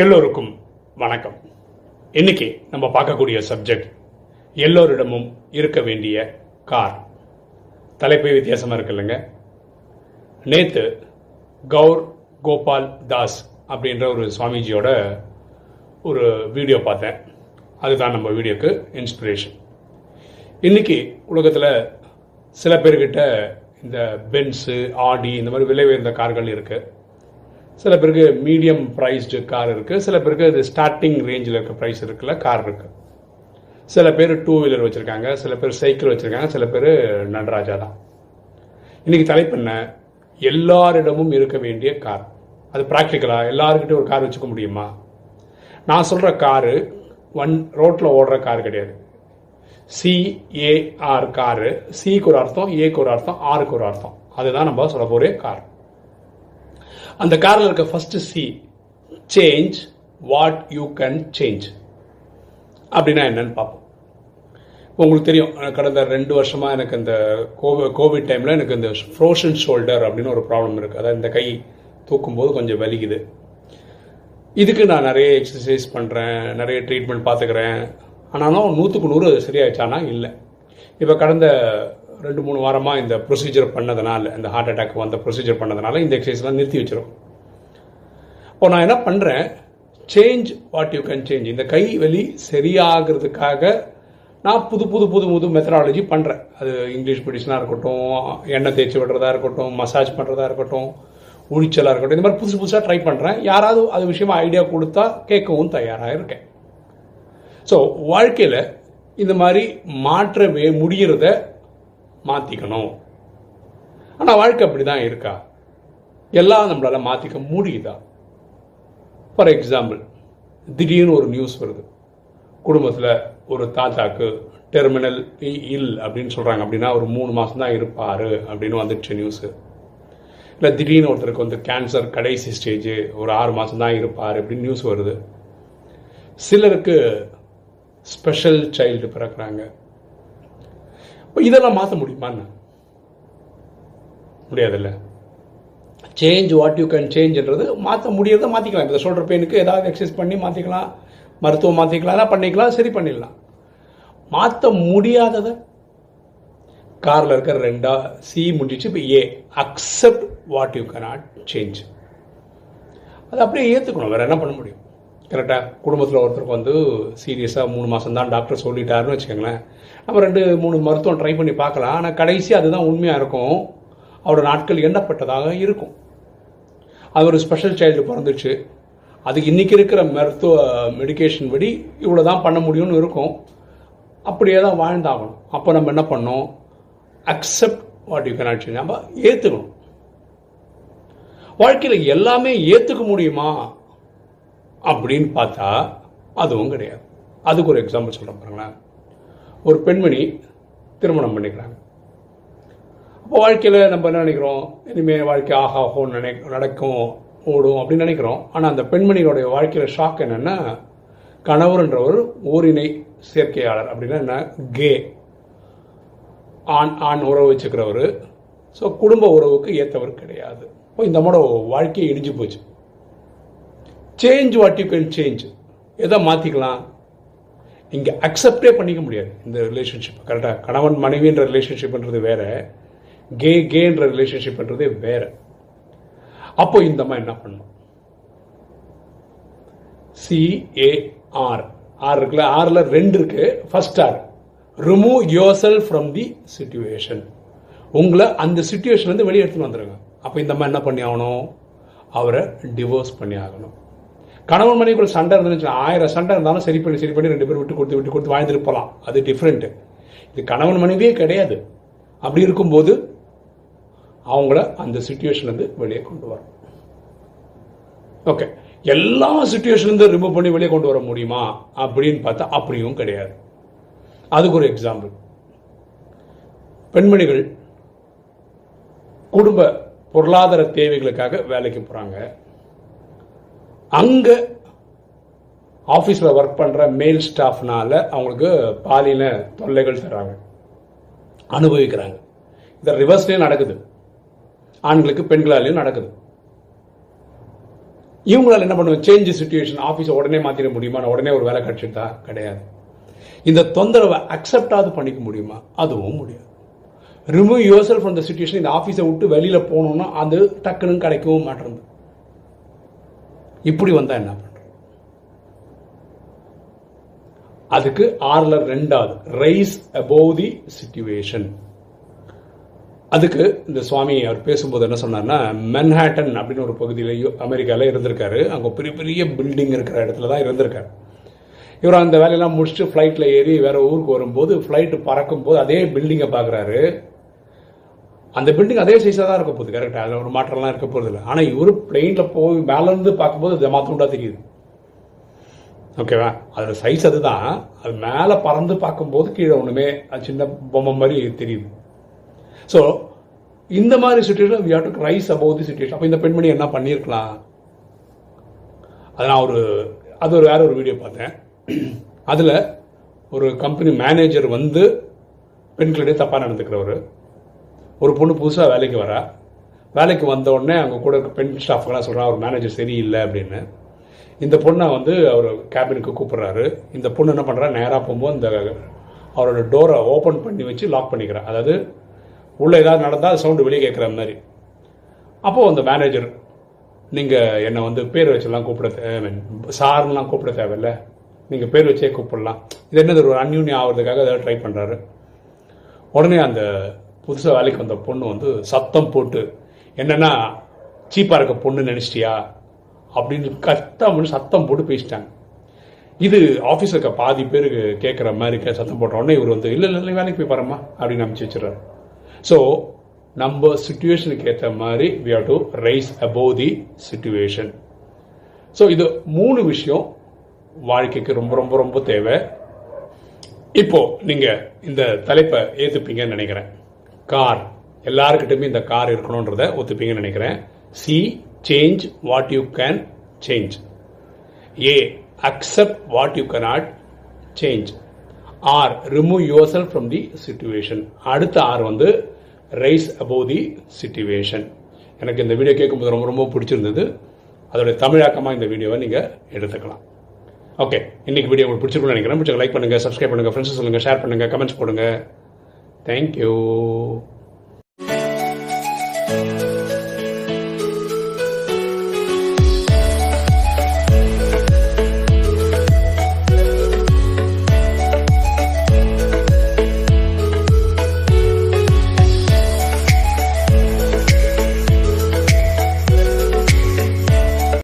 எல்லோருக்கும் வணக்கம். இன்னைக்கு நம்ம பார்க்கக்கூடிய சப்ஜெக்ட் எல்லோரிடமும் இருக்க வேண்டிய கார். தலைப்பே இருக்கு இல்லைங்க. நேற்று கௌர் கோபால் தாஸ் அப்படின்ற ஒரு சுவாமிஜியோட ஒரு வீடியோ பார்த்தேன். அதுதான் நம்ம வீடியோக்கு இன்ஸ்பிரேஷன் இன்னைக்கு உலகத்தில் சில பேர்கிட்ட இந்த பென்ஸு ஆடி இந்த மாதிரி விலை உயர்ந்த கார்கள் இருக்குது சில பேருக்கு மீடியம் ப்ரைஸ்டு கார் இருக்குது சில பேருக்கு இது ஸ்டார்டிங் ரேஞ்சில் இருக்க ப்ரைஸ் இருக்குல்ல கார் இருக்குது சில பேர் டூ வீலர் வச்சுருக்காங்க சில பேர் சைக்கிள் வச்சுருக்காங்க சில பேர் நடராஜா தான். இன்றைக்கி தலைப்பு எல்லாரிடமும் இருக்க வேண்டிய கார் அது ப்ராக்டிக்கலாக எல்லாருக்கிட்டையும் ஒரு கார் வச்சுக்க முடியுமா? நான் சொல்கிற காரு ஒன் ரோட்டில் ஓடுற கார் கிடையாது. C A R car. சிக்கு ஒரு அர்த்தம் ஏக்கு ஒரு அர்த்தம் ஆருக்கு ஒரு அர்த்தம். அதுதான் நம்ம சொல்ல போகிற கார் அந்த காரில் இருக்க first C change what you can change அப்படின்னா என்னன்னு பார்ப்போம். உங்களுக்கு தெரியும் கடந்த ரெண்டு வருஷமாக எனக்கு இந்த கோவிட் கோவிட் டைமில் எனக்கு இந்த ஃப்ரோஷன் ஷோல்டர் அப்படின்னு ஒரு ப்ராப்ளம் இருக்குது அதாவது இந்த கை தூக்கும்போது கொஞ்சம் வலிக்குது. இதுக்கு நான் நிறைய எக்ஸசைஸ் பண்ணுறேன் நிறைய ட்ரீட்மெண்ட் பார்த்துக்கிறேன். ஆனாலும் நூற்றுக்கு நூறு அது சரியாயிடுச்சானா இல்லை. இப்போ கடந்த ரெண்டு மூணு வாரமாக இந்த ப்ரொசீஜர் பண்ணதுனால இந்த ஹார்ட் அட்டாக் வந்த ப்ரொசீஜர் பண்ணதுனால இந்த எக்ஸசைஸ்லாம் நிறுத்தி வச்சிரும். இப்போ நான் என்ன பண்ணுறேன் change what you can change இந்த கை வலி சரியாகிறதுக்காக நான் புது புது புது புது மெத்தடாலஜி பண்ணுறேன் அது இங்கிலீஷ் மெடிசனாக இருக்கட்டும் எண்ணெய் தேய்ச்சி விடுறதா இருக்கட்டும் மசாஜ் பண்ணுறதா இருக்கட்டும் உழிச்சலாக இருக்கட்டும் இந்த மாதிரி புதுசு புதுசாக ட்ரை பண்ணுறேன் யாராவது அது விஷயமா ஐடியா கொடுத்தா கேட்கவும் தயாராக இருக்கேன். ஸோ வாழ்க்கையில் இந்த மாதிரி மாற்றவே முடிகிறத மாற்றிக்கணும் ஆனால் வாழ்க்கை அப்படி தான் இருக்கா? எல்லாம் நம்மளால மாற்றிக்க முடியுதா? ஃபார் எக்ஸாம்பிள் திடீர்னு ஒரு நியூஸ் வருது. குடும்பத்தில் ஒரு தாத்தாக்கு டெர்மினல் இல் அப்படின்னு சொல்கிறாங்க அப்படின்னா ஒரு மூணு மாதம் தான் இருப்பார் அப்படின்னு வந்துடுச்சு நியூஸு இல்லை திடீர்னு ஒருத்தருக்கு வந்து கேன்சர் கடைசி ஸ்டேஜ் ஒரு ஆறு மாதம் தான் இருப்பார் அப்படின்னு நியூஸ் வருது. சிலருக்கு ஸ்பெஷல் சைல்டு பிறக்கிறாங்க. இதெல்லாம் மாற்ற முடியுமான்னு முடியாதுல்ல. சேஞ்ச் வாட் யூ கேன் சேஞ்ச்ன்றது மாற்ற முடியறத மாற்றிக்கலாம் இப்போ ஷோல்டர் பெயினுக்கு ஏதாவது எக்ஸசைஸ் பண்ணி மாற்றிக்கலாம் மருத்துவம் மாற்றிக்கலாம் பண்ணிக்கலாம் சரி பண்ணிடலாம். மாற்ற முடியாததை? காரில் இருக்கிற ரெண்டா சி முடிஞ்சிச்சு இப்போ A accept what you cannot change அதை அப்படியே ஏற்றுக்கணும் வேறு என்ன பண்ண முடியும்? கரெக்டாக குடும்பத்தில் ஒருத்தருக்கு வந்து சீரியஸாக மூணு மாதம் தான் டாக்டர் சொல்லிட்டாருன்னு வச்சுக்கோங்களேன். நம்ம ரெண்டு மூணு மருத்துவம் ட்ரை பண்ணி பார்க்கலாம். ஆனால் கடைசி அதுதான் உண்மையாக இருக்கும். அவரோட நாட்கள் எண்ணப்பட்டதாக இருக்கும். அது ஒரு ஸ்பெஷல் சைல்டு பிறந்துச்சு. அதுக்கு இன்னைக்கு இருக்கிற மருத்துவ மெடிக்கேஷன் படி இவ்வளோ தான் பண்ண முடியும்னு இருக்கும். அப்படியே தான் வாழ்ந்தாகணும். அப்போ நம்ம என்ன பண்ணோம்? Accept what you can change நம்ம ஏற்றுக்கணும் வாழ்க்கையில் எல்லாமே ஏற்றுக்க முடியுமா? அப்படின்னு பார்த்தா அதுவும் கிடையாது. அதுக்கு ஒரு எக்ஸாம்பிள் சொல்கிறேன் பாருங்களேன். ஒரு பெண்மணி திருமணம் பண்ணிக்கிறாங்க. அப்போ வாழ்க்கையில் நம்ம என்ன நினைக்கிறோம்? இனிமேல் வாழ்க்கை ஆஹா ஹோ நினை நடக்கும் ஓடும் அப்படின்னு நினைக்கிறோம். ஆனால் அந்த பெண்மணியோடைய வாழ்க்கையில் ஷாக் என்னென்னா கணவர்ன்றவர் ஓரினை சேர்க்கையாளர் அப்படின்னா என்ன? கே ஆண் ஆண் உறவு வச்சுக்கிறவர். ஸோ குடும்ப உறவுக்கு ஏற்றவர் கிடையாது. இப்போ இந்த மாதிரி வாழ்க்கையை இடிஞ்சு போச்சு. Change what you can change எதை மாற்றிக்கலாம் இங்கே அக்செப்டே பண்ணிக்க முடியாது. இந்த ரிலேஷன்ஷிப் கரெக்டாக கணவன் மனைவின்ற ரிலேஷன்ஷிப்ன்றது வேற. கே கேன்ற ரிலேஷன்ஷிப்ன்றதே வேற. அப்போ இந்த மாதிரி என்ன பண்ணும்? சிஏஆர் ஆர் இருக்குல்ல? ஆறில் ரெண்டு இருக்கு. First R remove your self from the situation உங்களை அந்த சுச்சுவேஷன்லேருந்து வெளியே எடுத்துன்னு வந்துடுங்க அப்போ இந்த மாதிரி என்ன பண்ணி ஆகணும்? அவரை டிவோர்ஸ் பண்ணி ஆகணும். கணவன் மனைவிக்குள்ள சண்டை இருந்துச்சு ஆயிரம் சண்டை இருந்தாலும் சரி பண்ணி சரி பண்ணி ரெண்டு பேரும் விட்டு கொடுத்து விட்டு கொடுத்து வாழ்ந்துட்டு போகலாம் அது டிஃப்ரெண்ட்டு இது கணவன் மனைவியே கிடையாது. அப்படி இருக்கும்போது அவங்கள அந்த சுச்சுவேஷன்லேருந்து வெளியே கொண்டு வரும். ஓகே எல்லா சுச்சுவேஷன்லேருந்து ரிமூவ் பண்ணி வெளியே கொண்டு வர முடியுமா? அப்படின்னு பார்த்தா அப்படியும் கிடையாது. அதுக்கு ஒரு எக்ஸாம்பிள் பெண்மணிகள் குடும்ப பொருளாதார தேவைகளுக்காக வேலைக்கு போகிறாங்க அங்க ஆஃபீஸில் ஒர்க் பண்ற மேல் ஸ்டாஃப்னால அவங்களுக்கு பாலின தொல்லைகள் தராங்க அனுபவிக்கிறாங்க. இந்த ரிவர்ஸ்லயும் நடக்குது. ஆண்களுக்கு பெண்களாலையும் நடக்குது. இவங்களால என்ன பண்ணுவாங்க? சேஞ்ச் சுச்சுவேஷன் ஆஃபீஸை உடனே மாற்றிட முடியுமா? நான் உடனே ஒரு வேலை கிடைச்சிட்டா கிடையாது. இந்த தொந்தரவை அக்செப்டாவது பண்ணிக்க முடியுமா? அதுவும் முடியாது. Remove your self from the situation இந்த ஆஃபீஸை விட்டு வெளியில் போகணுன்னா அது டக்குன்னு கிடைக்கவும் மாட்டேங்குது. இப்படி வந்தால் என்ன பண்ணுறோம் அதுக்கு ஆறுல ரெண்டாவது ரைஸ் அபோவ் தி சிச்சுவேஷன் அதுக்கு இந்த சுவாமி அவர் பேசும்போது என்ன சொன்னார்னா மென்ஹாட்டன் அப்படின்னு ஒரு பகுதியில் அமெரிக்காவில் இருந்திருக்காரு. அங்கே பெரிய பெரிய பில்டிங் இருக்கிற இடத்துல தான் இருந்திருக்காரு. இவர் அந்த வேலையெல்லாம் முடிச்சுட்டு ஃப்ளைட்டில் ஏறி வேற ஊருக்கு வரும்போது ஃப்ளைட்டு பறக்கும் போது அதே பில்டிங்கை பார்க்குறாரு அந்த பில்டிங் அதே சைஸாக தான் இருக்க போகுது கரெக்டாக அதில் ஒரு மாற்றம்லாம் இருக்க போகிறது இல்லை. ஆனால் இவர் பிளெயினில் போய் மேலேருந்து பார்க்கும்போது இதை மாற்றம்டா தெரியுது. ஓகேவா அதோட சைஸ் அதுதான். அது மேலே பறந்து பார்க்கும்போது கீழே ஒன்றுமே அது சின்ன பொம்மை மாதிரி தெரியுது. ஸோ இந்த மாதிரி situation we have to rise above the situation அப்போ இந்த பெண்மணி என்ன பண்ணியிருக்கலாம்? அது நான் ஒரு அது ஒரு வேற ஒரு வீடியோ பார்த்தேன். அதில் ஒரு கம்பெனி மேனேஜர் வந்து பெண்களிடையே தப்பாக நடந்துக்கிறவர். ஒரு பொண்ணு புதுசாக வேலைக்கு வரா. வேலைக்கு வந்த உடனே அங்கே கூட இருக்க பெண் ஸ்டாஃப்கெல்லாம் சொல்கிறான் அவர் மேனேஜர் சரியில்லை அப்படின்னு. இந்த பொண்ணை வந்து அவர் கேபினுக்கு கூப்பிட்றாரு. இந்த பொண்ணு என்ன பண்ணுறா நேராக போகும்போது இந்த அவரோட டோரை ஓப்பன் பண்ணி வச்சு லாக் பண்ணிக்கிறார் அதாவது உள்ளே ஏதாவது நடந்தால் சவுண்டு வெளியே கேட்குற மாதிரி. அப்போது அந்த மேனேஜர் நீங்கள் என்னை வந்து பேர் வச்செல்லாம் கூப்பிட தேவை சார்லாம் கூப்பிட தேவையில்ல. நீங்கள் பேர் வச்சே கூப்பிடலாம். இது என்னது ஒரு அந்யூன்யம் ஆகிறதுக்காக ஏதாவது ட்ரை பண்ணுறாரு உடனே அந்த புதுசாக வேலைக்கு வந்த பொண்ணு வந்து சத்தம் போட்டு என்னென்னா சீப்பாக இருக்க பொண்ணு நினச்சிட்டியா? அப்படின்னு கஷ்டம் சத்தம் போட்டு பேசிட்டாங்க. இது ஆஃபீஸருக்கு பாதி பேருக்கு கேட்குற மாதிரி கே- சத்தம் போட்ட உடனே இவர் வந்து இல்லை இல்லை வேலைக்கு போய் பாருமா அப்படின்னு அனுப்பிச்சு வச்சுறாரு ஸோ நம்ம சுச்சுவேஷனுக்கு ஏற்ற மாதிரி we have to rise above the situation so இது மூணு விஷயம் வாழ்க்கைக்கு ரொம்ப ரொம்ப ரொம்ப தேவை. இப்போ நீங்கள் இந்த தலைப்பை ஏற்றுப்பீங்கன்னு நினைக்கிறேன். கார். எல்லாருக்கிட்டுமே இந்த கார் இருக்கணுன்றத ஒத்துப்பீங்கன்னு நினைக்கிறேன். C change what you can change A accept what you cannot change R remove your self from the situation அடுத்த ஆர் வந்து ரைஸ் அபோவ் தி சுச்சுவேஷன் எனக்கு இந்த வீடியோ கேட்கும்போது ரொம்ப ரொம்ப பிடிச்சிருந்தது. அதோடைய தமிழாக்கமாக இந்த வீடியோவை நீங்கள் எடுத்துக்கலாம். ஓகே இன்னைக்கு வீடியோ உங்களுக்கு பிடிச்சிருக்கும்னு நினைக்கிறேன். பிடிச்ச லைக் பண்ணுங்கள் சப்ஸ்கிரைப் பண்ணுங்கள் ஃப்ரெண்ட்ஸ் சொல்லுங்கள் ஷேர் பண்ணுங்கள் கமெண்ட்ஸ் Thank you.